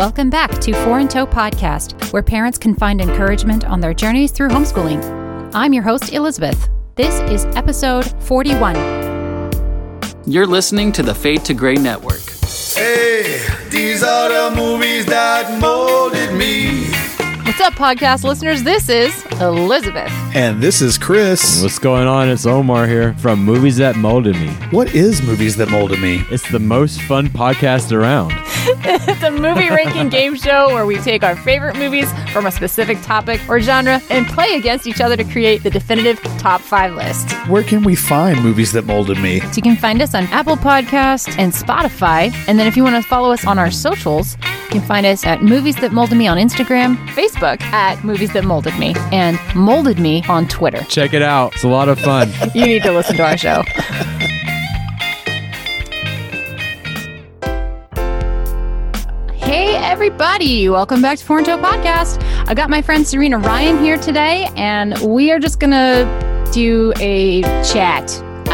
Welcome back to Four in Tow Podcast, where parents can find encouragement on their journeys through homeschooling. I'm your host, Elizabeth. This is episode 41. You're listening to the Fade to Gray Network. Hey, these are the movies that molded me. What's up, podcast listeners? This is Elizabeth. And this is Chris. What's going on? It's Omar here from Movies That Molded Me. What is Movies That Molded Me? It's the most fun podcast around. it's a movie ranking game show where we take our favorite movies from a specific topic or genre and play against each other to create the definitive top five list. Where can we find Movies That Molded Me? So you can find us on Apple Podcast and Spotify. And then if you want to follow us on our socials, you can find us at Movies That Molded Me on Instagram, Facebook at Movies That Molded Me, and Molded Me on Twitter. Check it out. It's a lot of fun. you need to listen to our show. Hey, everybody. Welcome back to Foreign Podcast. I got my friend Serena Ryan here today, and we are just going to do a chat.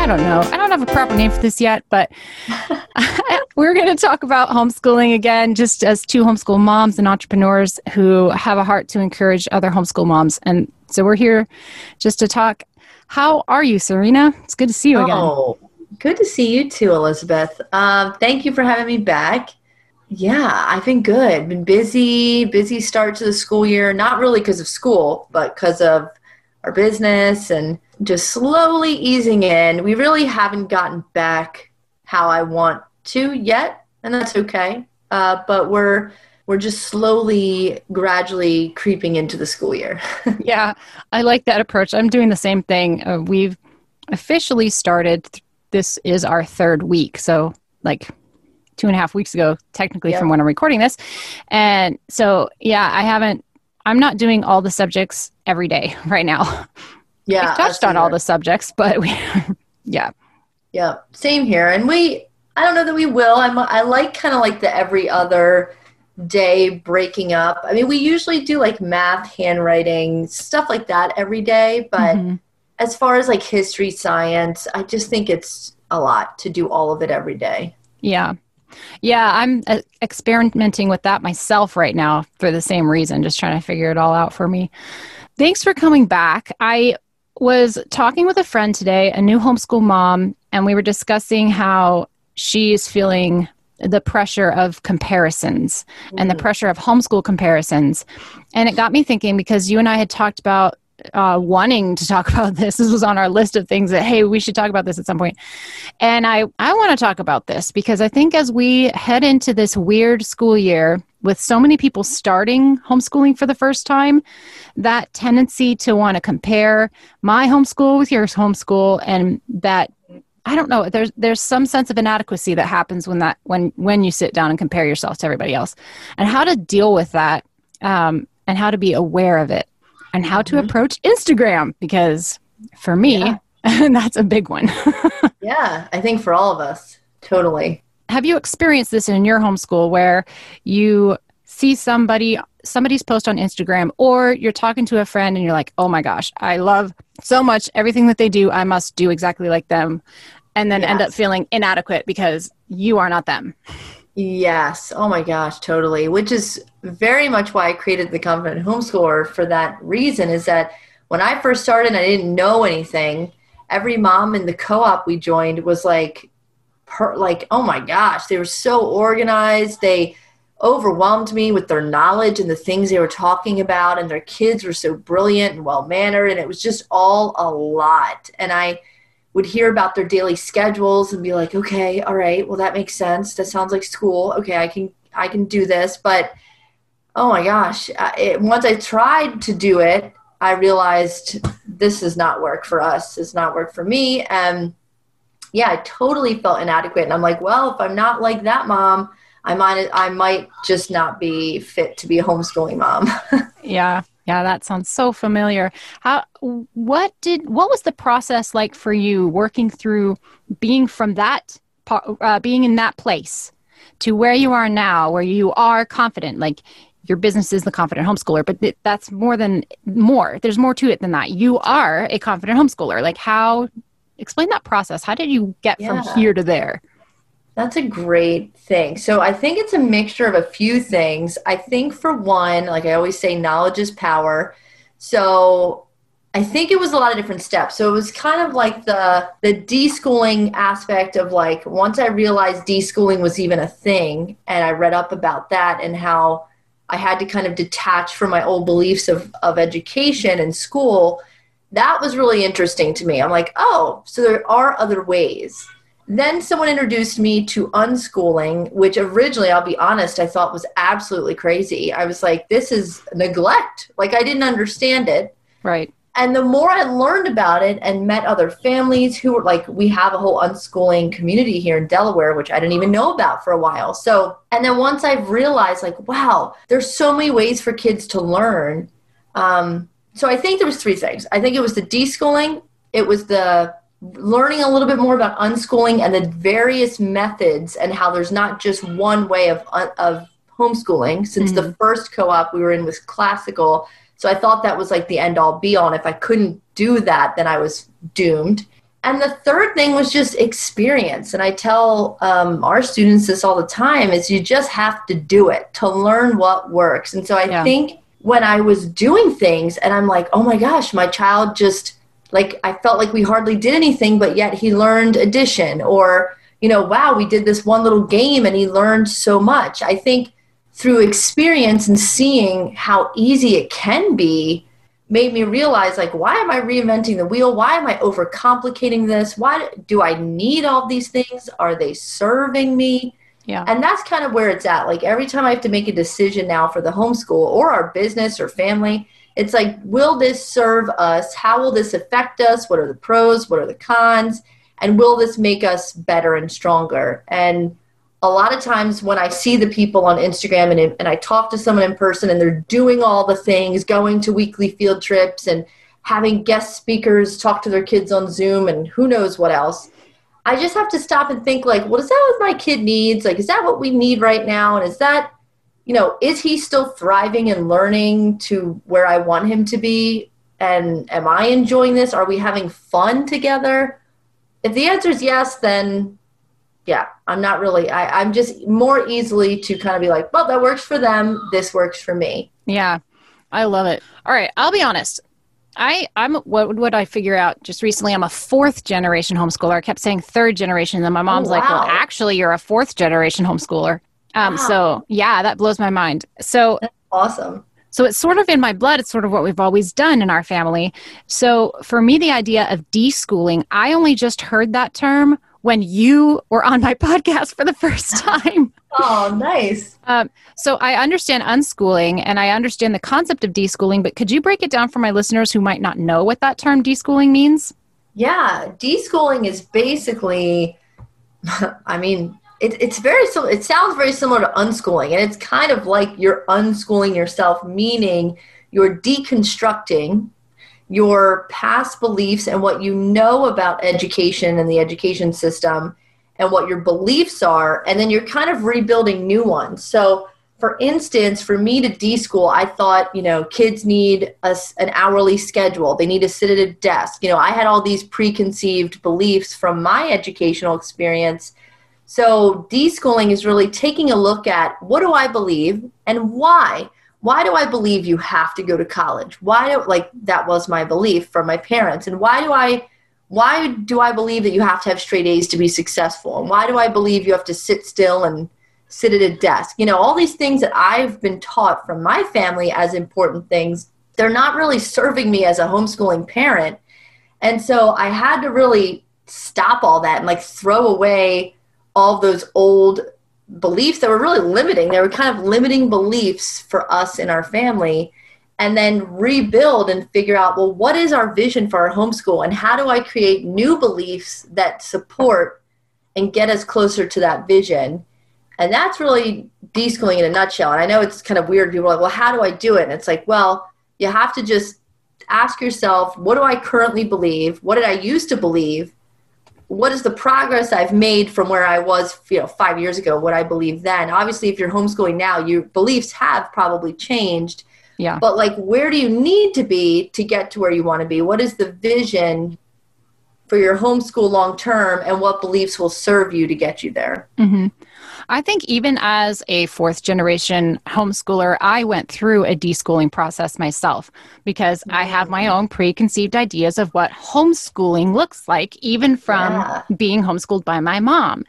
I don't know. I don't have a proper name for this yet, but we're going to talk about homeschooling again, just as two homeschool moms and entrepreneurs who have a heart to encourage other homeschool moms. And so we're here just to talk. How are you, Serena? It's good to see you again. Oh, good to see you too, Elizabeth. Um, thank you for having me back. Yeah, I've been good. Been busy, busy start to the school year. Not really because of school, but because of our business and just slowly easing in. We really haven't gotten back how I want to yet, and that's okay. Uh, but we're we're just slowly, gradually creeping into the school year. yeah, I like that approach. I'm doing the same thing. Uh, we've officially started. This is our third week, so like two and a half weeks ago, technically yep. from when I'm recording this. And so, yeah, I haven't, I'm not doing all the subjects every day right now. Yeah. We've touched on all the subjects, but we, yeah. Yeah. Same here. And we, I don't know that we will. I'm, I like kind of like the every other day breaking up. I mean, we usually do like math, handwriting, stuff like that every day. But mm-hmm. as far as like history, science, I just think it's a lot to do all of it every day. Yeah. Yeah, I'm uh, experimenting with that myself right now for the same reason, just trying to figure it all out for me. Thanks for coming back. I was talking with a friend today, a new homeschool mom, and we were discussing how she's feeling the pressure of comparisons mm. and the mm. pressure of homeschool comparisons. And it got me thinking because you and I had talked about uh, wanting to talk about this. This was on our list of things that hey, we should talk about this at some point. And I I want to talk about this because I think as we head into this weird school year with so many people starting homeschooling for the first time, that tendency to want to compare my homeschool with your homeschool and that I don't know. There's there's some sense of inadequacy that happens when that when when you sit down and compare yourself to everybody else, and how to deal with that, um, and how to be aware of it and how to mm-hmm. approach Instagram because for me, yeah. that's a big one. yeah, I think for all of us, totally. Have you experienced this in your homeschool where you see somebody somebody's post on Instagram or you're talking to a friend and you're like, "Oh my gosh, I love so much everything that they do. I must do exactly like them." And then yes. end up feeling inadequate because you are not them. Yes. Oh my gosh, totally. Which is very much why I created the Confident Homeschooler for that reason is that when I first started I didn't know anything, every mom in the co-op we joined was like per, like, oh my gosh, they were so organized. They overwhelmed me with their knowledge and the things they were talking about and their kids were so brilliant and well mannered and it was just all a lot. And I would hear about their daily schedules and be like, okay, all right, well that makes sense. That sounds like school. Okay, I can I can do this. But oh my gosh, it, once I tried to do it, I realized this does not work for us. It's not work for me. And yeah, I totally felt inadequate. And I'm like, well, if I'm not like that mom, I might I might just not be fit to be a homeschooling mom. yeah. Yeah, that sounds so familiar. How what did what was the process like for you working through being from that uh, being in that place to where you are now, where you are confident, like your business is the confident homeschooler, but th- that's more than more. There's more to it than that. You are a confident homeschooler. Like how? Explain that process. How did you get yeah. from here to there? That's a great thing. So I think it's a mixture of a few things. I think for one, like I always say, knowledge is power. So I think it was a lot of different steps. So it was kind of like the the deschooling aspect of like once I realized deschooling was even a thing and I read up about that and how I had to kind of detach from my old beliefs of, of education and school, that was really interesting to me. I'm like, oh, so there are other ways. Then someone introduced me to unschooling, which originally, I'll be honest, I thought was absolutely crazy. I was like, this is neglect. Like, I didn't understand it. Right. And the more I learned about it and met other families who were like, we have a whole unschooling community here in Delaware, which I didn't even know about for a while. So, and then once I've realized, like, wow, there's so many ways for kids to learn. Um, so I think there was three things. I think it was the deschooling, it was the learning a little bit more about unschooling and the various methods and how there's not just one way of of homeschooling. Since mm-hmm. the first co-op we were in was classical, so I thought that was like the end all be all. And if I couldn't do that, then I was doomed. And the third thing was just experience. And I tell um, our students this all the time: is you just have to do it to learn what works. And so I yeah. think when I was doing things and I'm like, oh my gosh, my child just like I felt like we hardly did anything, but yet he learned addition or, you know, wow, we did this one little game and he learned so much. I think through experience and seeing how easy it can be made me realize like why am i reinventing the wheel why am i overcomplicating this why do i need all these things are they serving me yeah. And that's kind of where it's at. Like every time I have to make a decision now for the homeschool or our business or family, it's like, will this serve us? How will this affect us? What are the pros? What are the cons? And will this make us better and stronger? And a lot of times when I see the people on Instagram and, and I talk to someone in person and they're doing all the things, going to weekly field trips and having guest speakers talk to their kids on Zoom and who knows what else I just have to stop and think like, what is that what my kid needs? Like, is that what we need right now? And is that, you know, is he still thriving and learning to where I want him to be? And am I enjoying this? Are we having fun together? If the answer is yes, then yeah, I'm not really, I, I'm just more easily to kind of be like, well, that works for them. This works for me. Yeah. I love it. All right, I'll be honest. I I'm what would I figure out just recently? I'm a fourth generation homeschooler. I kept saying third generation, and then my mom's oh, wow. like, "Well, actually, you're a fourth generation homeschooler." Um, wow. So yeah, that blows my mind. So That's awesome. So it's sort of in my blood. It's sort of what we've always done in our family. So for me, the idea of deschooling, I only just heard that term when you were on my podcast for the first time. oh, nice. Um, so I understand unschooling and I understand the concept of deschooling, but could you break it down for my listeners who might not know what that term deschooling means? Yeah, deschooling is basically, I mean, it, it's very it sounds very similar to unschooling, and it's kind of like you're unschooling yourself, meaning you're deconstructing your past beliefs and what you know about education and the education system and what your beliefs are and then you're kind of rebuilding new ones. So for instance for me to deschool i thought you know kids need a, an hourly schedule. They need to sit at a desk. You know i had all these preconceived beliefs from my educational experience so deschooling is really taking a look at what do i believe and why why do I believe you have to go to college? Why do like that was my belief from my parents, and why do I why do I believe that you have to have straight A's to be successful? And why do I believe you have to sit still and sit at a desk? You know, all these things that I've been taught from my family as important things, they're not really serving me as a homeschooling parent. And so I had to really stop all that and like throw away all those old beliefs that were really limiting. They were kind of limiting beliefs for us in our family. And then rebuild and figure out, well, what is our vision for our homeschool? And how do I create new beliefs that support and get us closer to that vision? And that's really deschooling in a nutshell. And I know it's kind of weird. People are like, well, how do I do it? And it's like, well, you have to just ask yourself, what do I currently believe? What did I used to believe? What is the progress I've made from where I was, you know, five years ago, what I believe then. Obviously, if you're homeschooling now, your beliefs have probably changed. Yeah. But like, where do you need to be to get to where you want to be? What is the vision for your homeschool long term and what beliefs will serve you to get you there. hmm I think even as a fourth generation homeschooler, I went through a deschooling process myself because I have my own preconceived ideas of what homeschooling looks like, even from Yeah. being homeschooled by my mom.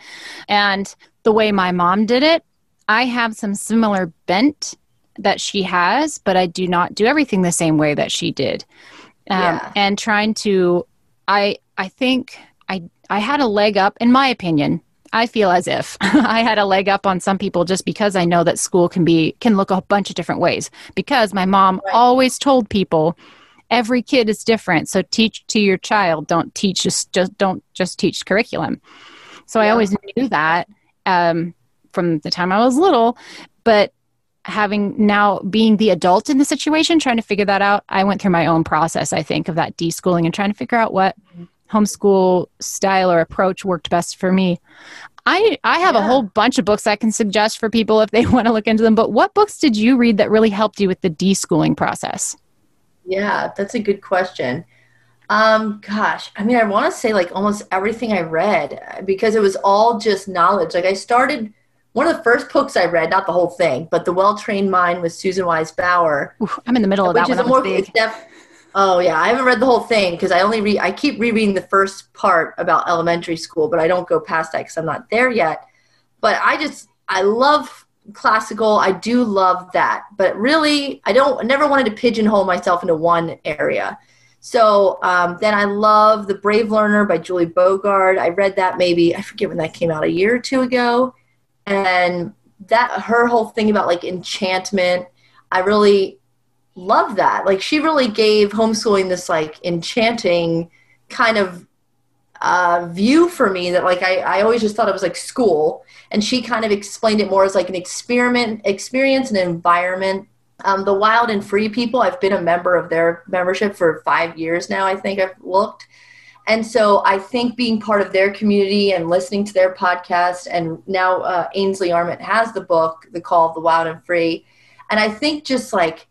And the way my mom did it, I have some similar bent that she has, but I do not do everything the same way that she did. Um, Yeah. And trying to, I I think I I had a leg up, in my opinion. I feel as if I had a leg up on some people just because I know that school can be can look a bunch of different ways. Because my mom Right. always told people every kid is different, so teach to your child. Don't teach just just don't just teach curriculum. So I always knew that um, from the time I was little, but having now being the adult in the situation, trying to figure that out, I went through my own process. I think of that deschooling and trying to figure out what homeschool style or approach worked best for me. I I have a whole bunch of books I can suggest for people if they want to look into them. But what books did you read that really helped you with the deschooling process? Yeah, that's a good question. Um, gosh, I mean, I want to say like almost everything I read uh, because it was all just knowledge. Like I started one of the first books I read, not the whole thing, but The Well Trained Mind with Susan Wise Bauer, I'm in the middle of that one. That more it's def- Oh yeah, I haven't read the whole thing because I only read. I keep rereading the first part about elementary school, but I don't go past that because I'm not there yet. But I just I love classical. I do love that, but really, I don't. I never wanted to pigeonhole myself into one area. So um, then I love The Brave Learner by Julie Bogart. I read that maybe I forget when that came out a year or two ago, and that her whole thing about like enchantment. I really love that. Like she really gave homeschooling this like enchanting kind of uh, view for me that like I, I always just thought it was like school. And she kind of explained it more as like an experiment experience and environment. Um, the wild and free people i've been a member of their membership for five years now i think i've looked. And so i think being part of their community and listening to their podcast and now uh, ainsley arment has the book the call of the wild and free. And i think just like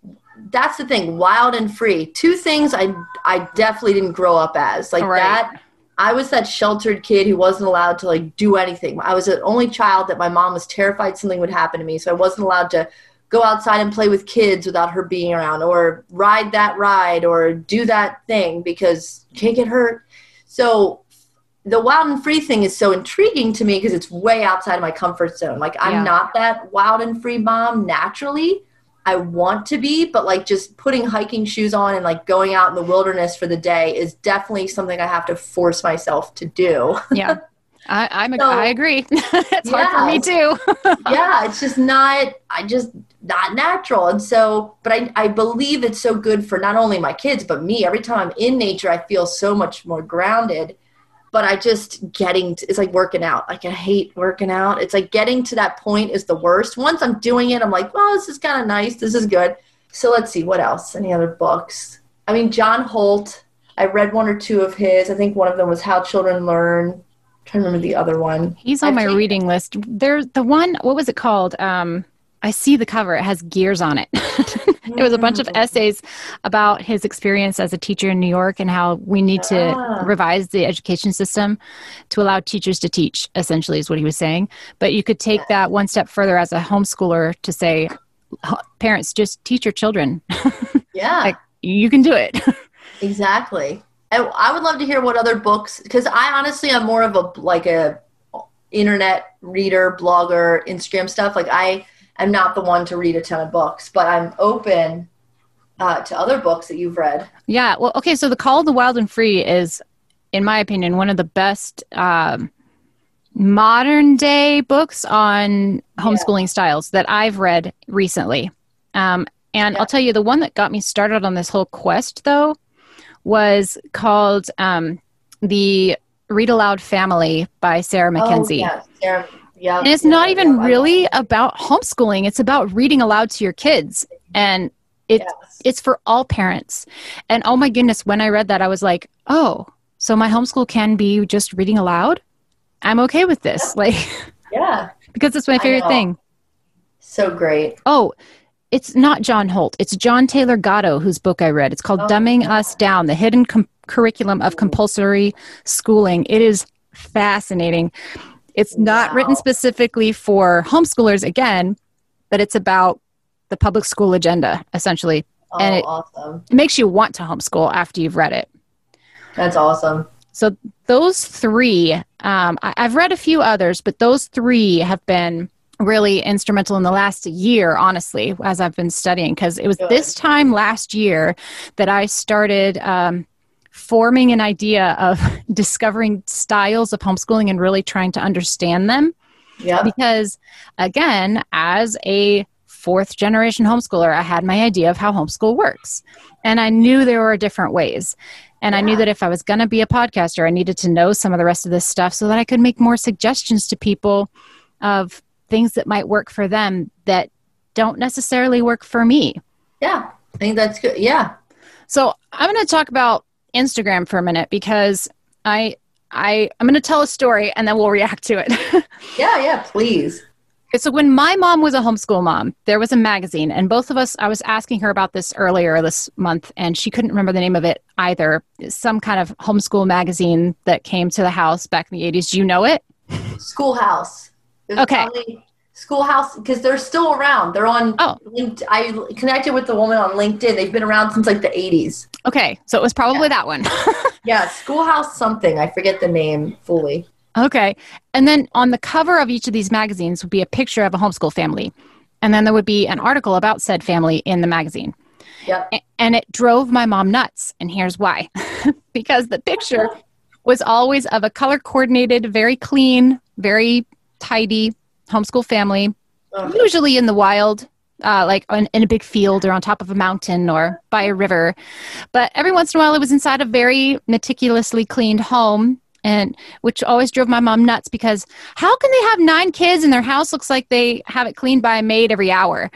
that's the thing wild and free two things i i definitely didn't grow up as like Right. that I was that sheltered kid who wasn't allowed to like do anything. I was the only child that my mom was terrified something would happen to me, so I wasn't allowed to go outside and play with kids without her being around or ride that ride or do that thing because you can't get hurt. So the wild and free thing is so intriguing to me because it's way outside of my comfort zone. Like I'm Yeah. not that wild and free mom naturally. I want to be, but like just putting hiking shoes on and like going out in the wilderness for the day is definitely something I have to force myself to do. Yeah. I, I'm a, So- I agree. it's hard for me too. yeah, it's just not I just not natural. And so but I, I believe it's so good for not only my kids but me. Every time I'm in nature I feel so much more grounded. But I just getting to, it's like working out. Like I hate working out. It's like getting to that point is the worst. Once I'm doing it, I'm like, well, this is kind of nice. This is good. So let's see what else. Any other books? I mean, John Holt. I read one or two of his. I think one of them was How Children Learn. I'm trying to remember the other one. He's on I've my taken- reading list. There's the one, what was it called? Um, I see the cover. It has gears on it. it was a bunch of essays about his experience as a teacher in New York and how we need to Ah. revise the education system to allow teachers to teach, essentially, is what he was saying. But you could take that one step further as a homeschooler to say, parents, just teach your children. Yeah. Like, you can do it. Exactly. And I would love to hear what other books because I honestly am more of a like a internet reader, blogger, Instagram stuff. Like I am not the one to read a ton of books, but I'm open uh, to other books that you've read. Yeah. Well, okay. So the Call of the Wild and Free is, in my opinion, one of the best um, modern day books on homeschooling styles that I've read recently. Um, and Yeah. I'll tell you, the one that got me started on this whole quest, though, was called um, The Read Aloud Family by Sarah Mackenzie. Oh, yeah, Sarah, yeah. And it's yeah, not even really about homeschooling. It's about reading aloud to your kids. And it, Yes. it's for all parents. And oh my goodness, when I read that, I was like, oh, so my homeschool can be just reading aloud? I'm okay with this. Like, Yeah. because it's my favorite thing. So great. Oh, it's not John Holt. It's John Taylor Gatto, whose book I read. It's called Oh, Dumbing yeah. Us Down The Hidden Com- curriculum of compulsory schooling. It is fascinating. It's not written specifically for homeschoolers again, but it's about the public school agenda essentially. Oh, And it- awesome. It makes you want to homeschool after you've read it. That's awesome. So those three, um, I, I've read a few others, but those three have been really instrumental in the last year, honestly, as I've been studying. Because it was Good. this time last year that I started um, forming an idea of discovering styles of homeschooling and really trying to understand them. Yep. Because, again, as a fourth generation homeschooler, I had my idea of how homeschool works. And I knew there were different ways. And I knew that if I was going to be a podcaster, I needed to know some of the rest of this stuff so that I could make more suggestions to people of things that might work for them that don't necessarily work for me. Yeah. I think that's good. Yeah. So I'm going to talk about Instagram for a minute because I I I'm going to tell a story and then we'll react to it. Yeah. Yeah. Please. so when my mom was a homeschool mom, there was a magazine, and both of us. I was asking her about this earlier this month, and she couldn't remember the name of it either. Some kind of homeschool magazine that came to the house back in the '80s. Do you know it? Schoolhouse. Okay. probably Schoolhouse because they're still around. They're on. Oh. Linked, I connected with the woman on LinkedIn. They've been around since like the 80s. Okay, so it was probably that one. Yeah. Schoolhouse something. I forget the name fully. Okay. And then on the cover of each of these magazines would be a picture of a homeschool family. And then there would be an article about said family in the magazine. Yep. A- And it drove my mom nuts. And here's why because the picture was always of a color coordinated, very clean, very tidy homeschool family, Ugh. usually in the wild. Uh, like on, in a big field or on top of a mountain or by a river. But every once in a while, it was inside a very meticulously cleaned home and which always drove my mom nuts because how can they have nine kids and their house looks like they have it cleaned by a maid every hour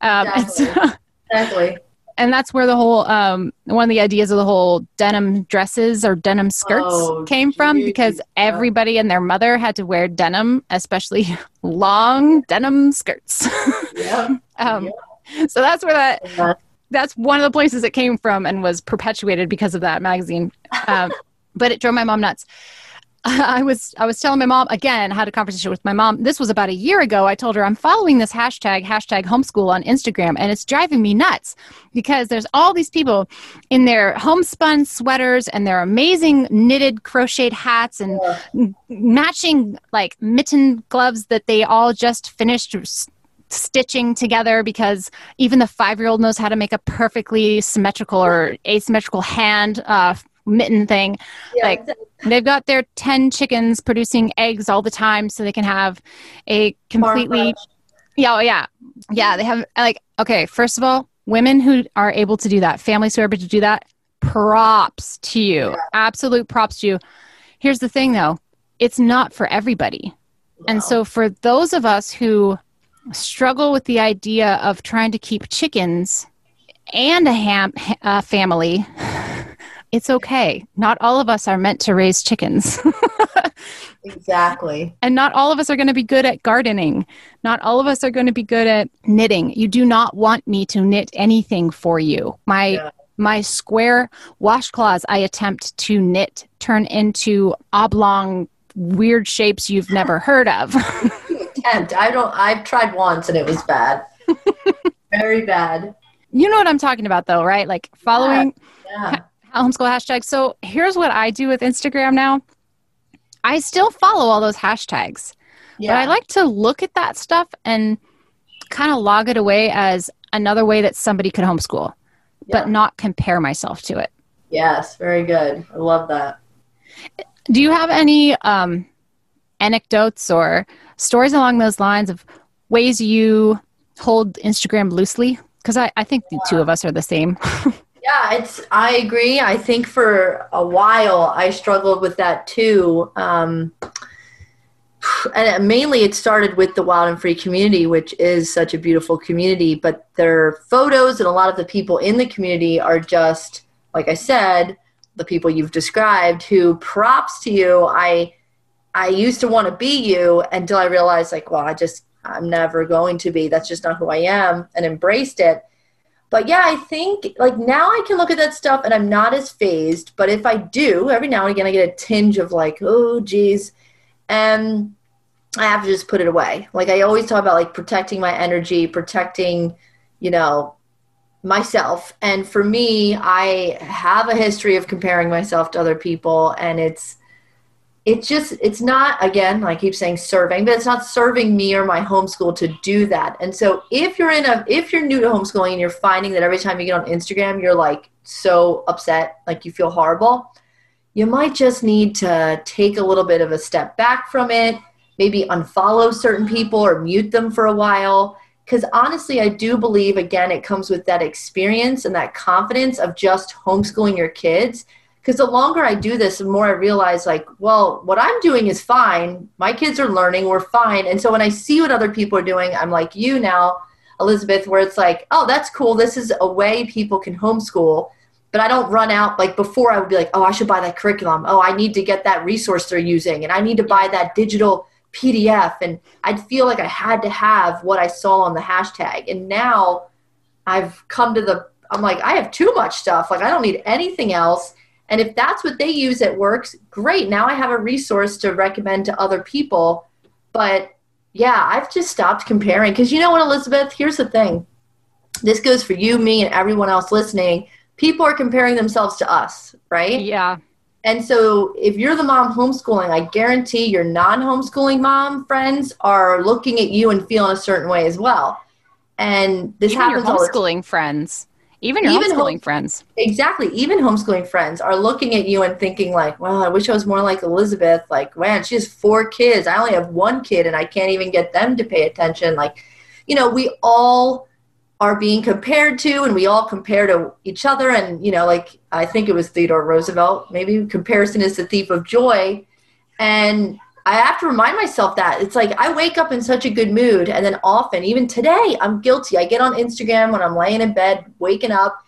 um, and, so- Exactly. And that's where the whole um, one of the ideas of the whole denim dresses or denim skirts Oh, came from because everybody and their mother had to wear denim especially long denim skirts Yeah. um, so that's where that Yeah. that's one of the places it came from and was perpetuated because of that magazine. Um, but it drove my mom nuts. I was I was telling my mom again. I Had a conversation with my mom. This was about a year ago. I told her I'm following this hashtag hashtag homeschool on Instagram, and it's driving me nuts because there's all these people in their homespun sweaters and their amazing knitted crocheted hats and m- matching like mitten gloves that they all just finished stitching together because even the five year old knows how to make a perfectly symmetrical or asymmetrical hand uh, mitten thing. Yeah, Like, They've got their 10 chickens producing eggs all the time so they can have a completely. Yeah, oh, yeah. Yeah, they have, like, okay, first of all, women who are able to do that, families who are able to do that, props to you. Absolute props to you. Here's the thing though it's not for everybody. And so, for those of us who struggle with the idea of trying to keep chickens and a ham uh, family, it's okay. Not all of us are meant to raise chickens. Exactly. and not all of us are going to be good at gardening. Not all of us are going to be good at knitting. You do not want me to knit anything for you. My Yeah. my square washcloths I attempt to knit turn into oblong weird shapes you've never heard of. Attempt. I don't. I've tried once and it was bad. Very bad. you know what I'm talking about though, right? Like following Yeah. Homeschool hashtags. So here's what I do with Instagram now. I still follow all those hashtags. Yeah. But I like to look at that stuff and kind of log it away as another way that somebody could homeschool, Yeah. but not compare myself to it. Yes. Very good. I love that. Do you have any um, anecdotes or stories along those lines of ways you hold Instagram loosely? Because I, I think the two of us are the same. Yeah, it's. I agree. I think for a while I struggled with that too. Um, and mainly it started with the Wild and Free community, which is such a beautiful community. But their photos and a lot of the people in the community are just, like I said, the people you've described. Who props to you. I, I used to want to be you until I realized, like, well, I just, I'm never going to be. That's just not who I am, and embraced it but yeah, I think like now I can look at that stuff and I'm not as phased. But if I do, every now and again, I get a tinge of like, oh, geez. And I have to just put it away. Like I always talk about like protecting my energy, protecting, you know, myself. And for me, I have a history of comparing myself to other people and it's it's just it's not again i keep saying serving but it's not serving me or my homeschool to do that. And so if you're in a if you're new to homeschooling and you're finding that every time you get on instagram you're like so upset like you feel horrible you might just need to take a little bit of a step back from it maybe unfollow certain people or mute them for a while. Because honestly i do believe again it comes with that experience and that confidence of just homeschooling your kids because the longer I do this, the more I realize, like, well, what I'm doing is fine. My kids are learning, we're fine. And so when I see what other people are doing, I'm like you now, Elizabeth, where it's like, oh, that's cool. This is a way people can homeschool. But I don't run out like before I would be like, oh, I should buy that curriculum. Oh, I need to get that resource they're using. And I need to buy that digital PDF. And I'd feel like I had to have what I saw on the hashtag. And now I've come to the, I'm like, I have too much stuff. Like, I don't need anything else and if that's what they use that works, great. Now I have a resource to recommend to other people. But yeah, I've just stopped comparing. Because you know what, Elizabeth? Here's the thing this goes for you, me, and everyone else listening. People are comparing themselves to us, right? Yeah. And so if you're the mom homeschooling, I guarantee your non homeschooling mom friends are looking at you and feeling a certain way as well. And this Even happens your homeschooling friends. Even your Even homeschooling home- friends. Exactly. Even homeschooling friends are looking at you and thinking like, "Well, I wish I was more like Elizabeth. Like, man, she has four kids. I only have one kid, and I can't even get them to pay attention." Like, you know, we all are being compared to, and we all compare to each other. And you know, like I think it was Theodore Roosevelt. Maybe comparison is the thief of joy. And I have to remind myself that it's like I wake up in such a good mood, and then often, even today, I'm guilty. I get on Instagram when I'm laying in bed, waking up,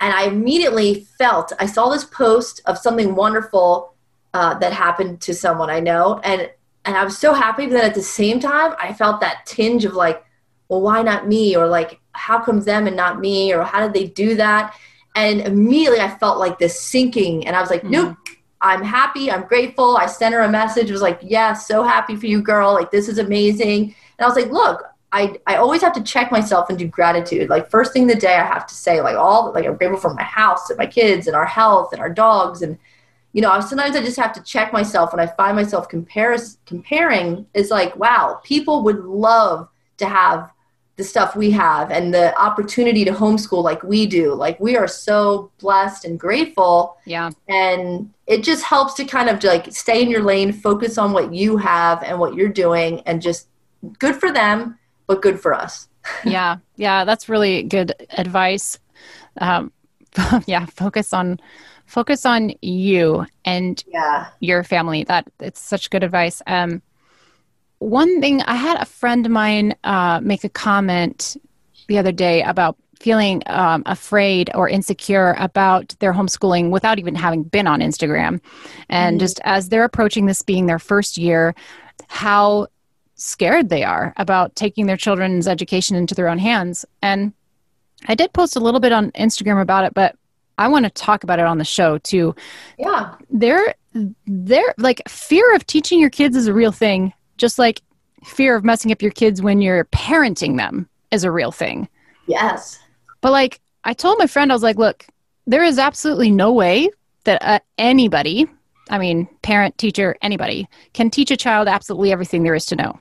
and I immediately felt I saw this post of something wonderful uh, that happened to someone I know, and and I was so happy. But then at the same time, I felt that tinge of like, well, why not me? Or like, how come them and not me? Or how did they do that? And immediately, I felt like this sinking, and I was like, nope. I'm happy. I'm grateful. I sent her a message. Was like, yeah, so happy for you, girl. Like this is amazing. And I was like, look, I I always have to check myself and do gratitude. Like first thing the day, I have to say like all like I'm grateful for my house and my kids and our health and our dogs and you know sometimes I just have to check myself when I find myself compares comparing. Is like wow, people would love to have the stuff we have and the opportunity to homeschool like we do. Like we are so blessed and grateful. Yeah. and it just helps to kind of like stay in your lane focus on what you have and what you're doing and just good for them but good for us. Yeah. Yeah that's really good advice. Um, yeah focus on focus on you and yeah. your family. That it's such good advice. Um, one thing i had a friend of mine uh, make a comment the other day about feeling um, afraid or insecure about their homeschooling without even having been on instagram and just as they're approaching this being their first year how scared they are about taking their children's education into their own hands. And I did post a little bit on Instagram about it, but I want to talk about it on the show too. yeah There, there, like fear of teaching your kids is a real thing, just like fear of messing up your kids when you're parenting them is a real thing. yes But like I told my friend, I was like, look, there is absolutely no way that uh, anybody, I mean, parent, teacher, anybody, can teach a child absolutely everything there is to know.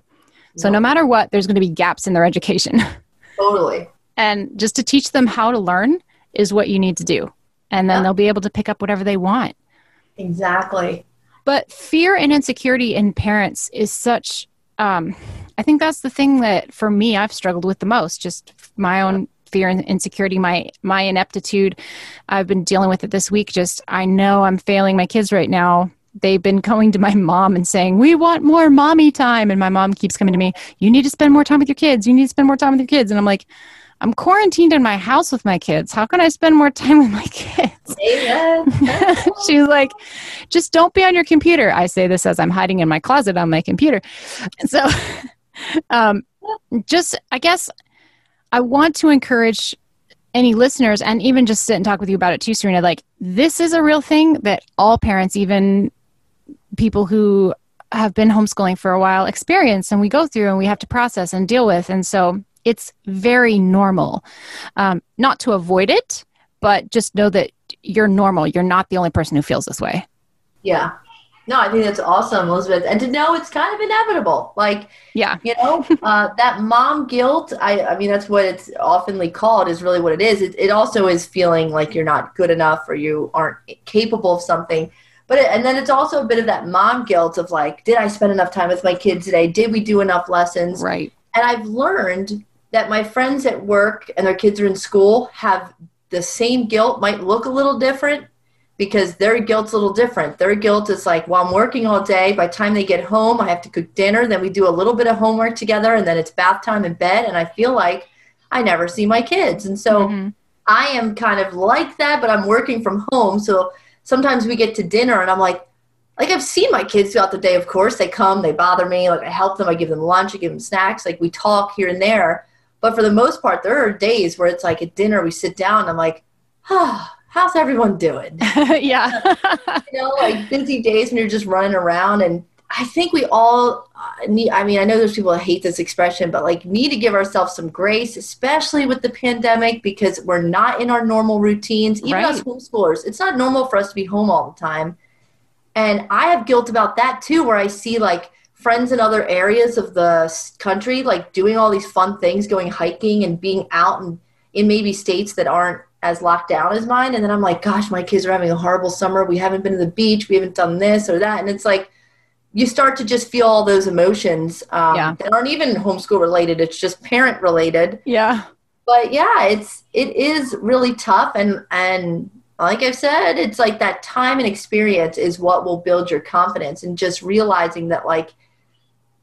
So no matter what, there's going to be gaps in their education. totally and just to teach them how to learn is what you need to do. And then Yeah. they'll be able to pick up whatever they want. exactly But fear and insecurity in parents is such, um, I think that's the thing that for me, I've struggled with the most, just my own fear and insecurity, my, my ineptitude. I've been dealing with it this week. Just, I know I'm failing my kids right now. They've been going to my mom and saying, We want more mommy time. And my mom keeps coming to me, You need to spend more time with your kids. You need to spend more time with your kids. And I'm like, I'm quarantined in my house with my kids. How can I spend more time with my kids? She's like, just don't be on your computer. I say this as I'm hiding in my closet on my computer. So, um, just, I guess I want to encourage any listeners and even just sit and talk with you about it too, Serena, like this is a real thing that all parents, even people who have been homeschooling for a while, experience and we go through and we have to process and deal with. And so it's very normal. Um, not to avoid it, but just know that you're normal. You're not the only person who feels this way. Yeah. No, I think that's awesome, Elizabeth. And to know it's kind of inevitable. Like, Yeah. you know, uh, that mom guilt, I, I mean, that's what it's oftenly called, is really what it is. It, it also is feeling like you're not good enough or you aren't capable of something. But, it, and then it's also a bit of that mom guilt of like, did I spend enough time with my kids today? Did we do enough lessons? Right. And I've learned that my friends at work and their kids are in school have the same guilt, might look a little different because their guilt's a little different. Their guilt is like, well, I'm working all day. By the time they get home, I have to cook dinner. Then we do a little bit of homework together, and then it's bath time in bed. And I feel like I never see my kids. And so Mhm. I am kind of like that, but I'm working from home. So sometimes we get to dinner, and I'm like, like I've seen my kids throughout the day. Of course, they come, they bother me. Like I help them, I give them lunch, I give them snacks. Like we talk here and there. But for the most part, there are days where it's like at dinner we sit down. And I'm like, ah, how's everyone doing? yeah. you know, like busy days when you're just running around. And I think we all uh, need, I mean, I know there's people that hate this expression, but like need to give ourselves some grace, especially with the pandemic, because we're not in our normal routines. Even us Right. homeschoolers, it's not normal for us to be home all the time. And I have guilt about that too, where I see like friends in other areas of the country, like doing all these fun things, going hiking and being out and in maybe states that aren't as locked down as mine. And then I'm like, gosh, my kids are having a horrible summer. We haven't been to the beach. We haven't done this or that. And it's like, you start to just feel all those emotions um, Yeah. that aren't even homeschool related. It's just parent related yeah. but yeah, it's it is really tough, and and like I've said, it's like that time and experience is what will build your confidence, and just realizing that like,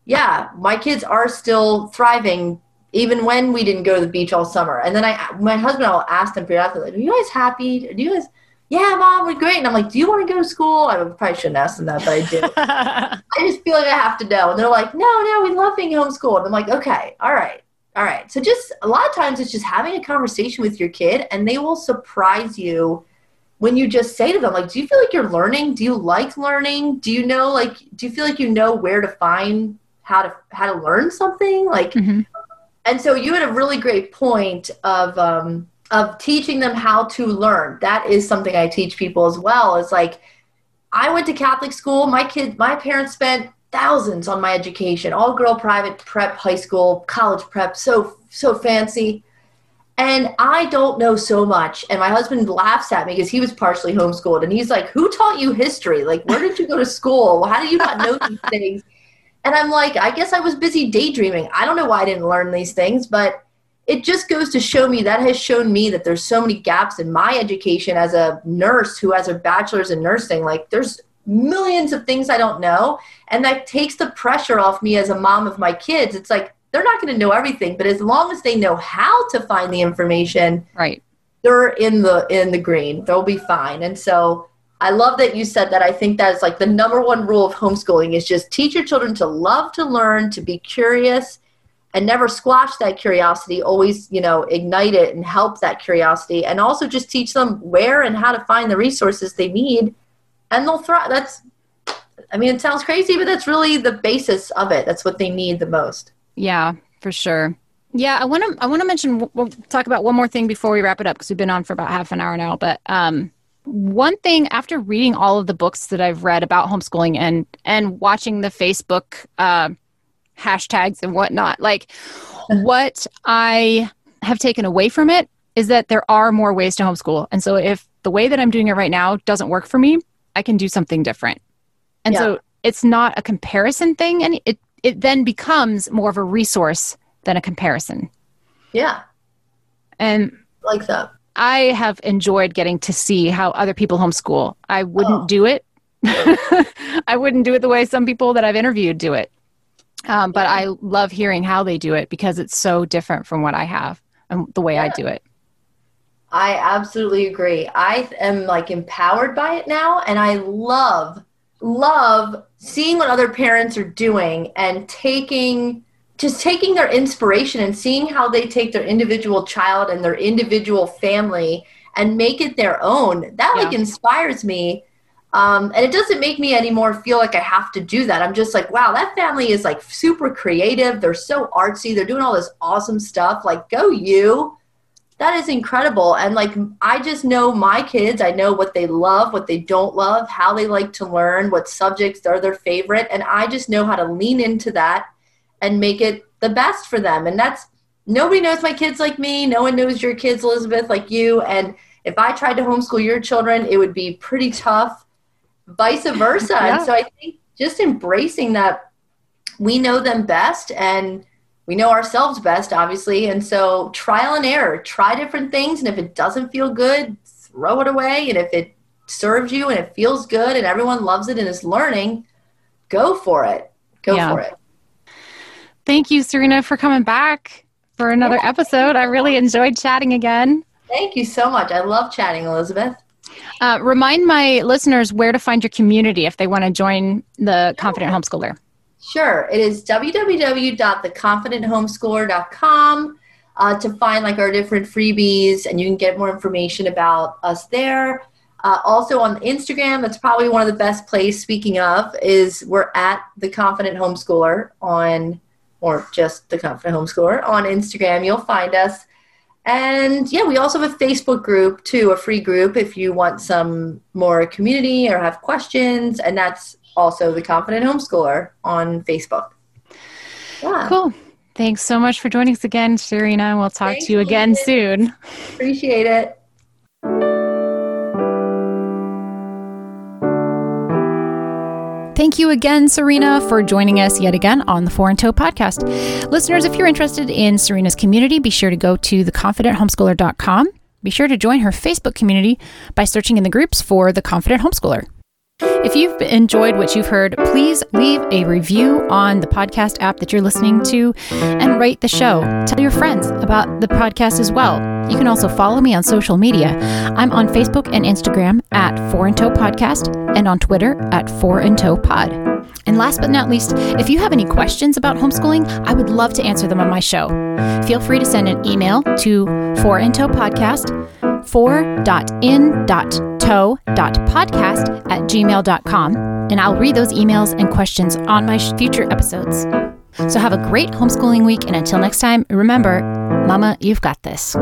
yeah, my kids are still thriving even when we didn't go to the beach all summer. And then I, my husband, I'll ask them periodically, like, "Are you guys happy? Do you guys?" Yeah, mom, we're great. And I'm like, do you want to go to school? I probably shouldn't ask them that, but I do. I just feel like I have to know. And they're like, no, no, we love being homeschooled. And I'm like, okay, all right, all right. So just a lot of times it's just having a conversation with your kid and they will surprise you when you just say to them, like, do you feel like you're learning? Do you like learning? Do you know, like, do you feel like you know where to find how to how to learn something? Like, Mhm. and so you had a really great point of um, of teaching them how to learn. That is something I teach people as well. Is like I went to Catholic school. My kid, my parents spent thousands on my education. All girl private prep, high school, college prep. So so fancy. And I don't know so much. And my husband laughs at me because he was partially homeschooled. And he's like, Who taught you history? Like, where did you go to school? How do you not know these things? And I'm like, I guess I was busy daydreaming. I don't know why I didn't learn these things, but it just goes to show me that has shown me that there's so many gaps in my education as a nurse who has a bachelor's in nursing. Like, there's millions of things I don't know. And that takes the pressure off me as a mom of my kids. It's like, they're not going to know everything, but as long as they know how to find the information, right. they're in the in the green. They'll be fine. And so I love that you said that. I think that is like the number one rule of homeschooling is just teach your children to love to learn, to be curious, and never squash that curiosity. Always, you know, ignite it and help that curiosity, and also just teach them where and how to find the resources they need, and they'll thrive. That's, I mean, it sounds crazy, but that's really the basis of it. That's what they need the most. Yeah, for sure. Yeah, I want to I want to mention we'll talk about one more thing before we wrap it up because we've been on for about half an hour now. But um, one thing after reading all of the books that I've read about homeschooling and and watching the Facebook uh, hashtags and whatnot, like what I have taken away from it is that there are more ways to homeschool. And so if the way that I'm doing it right now doesn't work for me, I can do something different. And Yeah. so it's not a comparison thing and it it then becomes more of a resource than a comparison. Yeah, And like that. I have enjoyed getting to see how other people homeschool. I wouldn't Oh. do it. I wouldn't do it the way some people that I've interviewed do it. Um, but I love hearing how they do it because it's so different from what I have and the way I do it. I absolutely agree. I am like empowered by it now, and I love, love seeing what other parents are doing and taking just taking their inspiration and seeing how they take their individual child and their individual family and make it their own that like inspires me. Um, and it doesn't make me anymore feel like i have to do that. I'm just like wow that family is like super creative. They're so artsy. They're doing all this awesome stuff. Like go you. That is incredible. And like i just know my kids. I know what they love what they don't love how they like to learn what subjects are their favorite. And i just know how to lean into that and make it the best for them. And that's nobody knows my kids like me. No one knows your kids elizabeth like you. And if i tried to homeschool your children it would be pretty tough vice versa. Yeah. and so i think just embracing that we know them best and we know ourselves best obviously. And so trial and error try different things. And if it doesn't feel good throw it away. And if it serves you and it feels good and everyone loves it and is learning go for it. Go Yeah. for it Thank you, Serena, for coming back for another episode. I really enjoyed chatting again. thank you so much i love chatting elizabeth Uh, remind my listeners where to find your community if they want to join the Confident Homeschooler. Sure. It is www.theconfidenthomeschooler.com uh, to find like our different freebies and you can get more information about us there. Uh, also on Instagram, that's probably one of the best places. Speaking of, is we're at the Confident Homeschooler on, or just the Confident Homeschooler on Instagram. You'll find us. And yeah, we also have a Facebook group too, a free group if you want some more community or have questions. And that's also the Confident Homeschooler on Facebook. Yeah, Cool. Thanks so much for joining us again, Serena. We'll talk Thank to you you. again soon. appreciate it. Thank you again, Serena, for joining us yet again on the Four and Tow podcast. Listeners, if you're interested in Serena's community, be sure to go to theconfidenthomeschooler.com. Be sure to join her Facebook community by searching in the groups for The Confident Homeschooler. If you've enjoyed what you've heard, please leave a review on the podcast app that you're listening to and rate the show. Tell your friends about the podcast as well. You can also follow me on social media. I'm on Facebook and Instagram at Four in Tow Podcast and on Twitter at Four in Tow Pod. And last but not least, if you have any questions about homeschooling, I would love to answer them on my show. Feel free to send an email to Four in Tow Podcast, four.in.tow.podcast at gmail.com, and I'll read those emails and questions on my future episodes. So have a great homeschooling week, and until next time, remember, Mama, you've got this.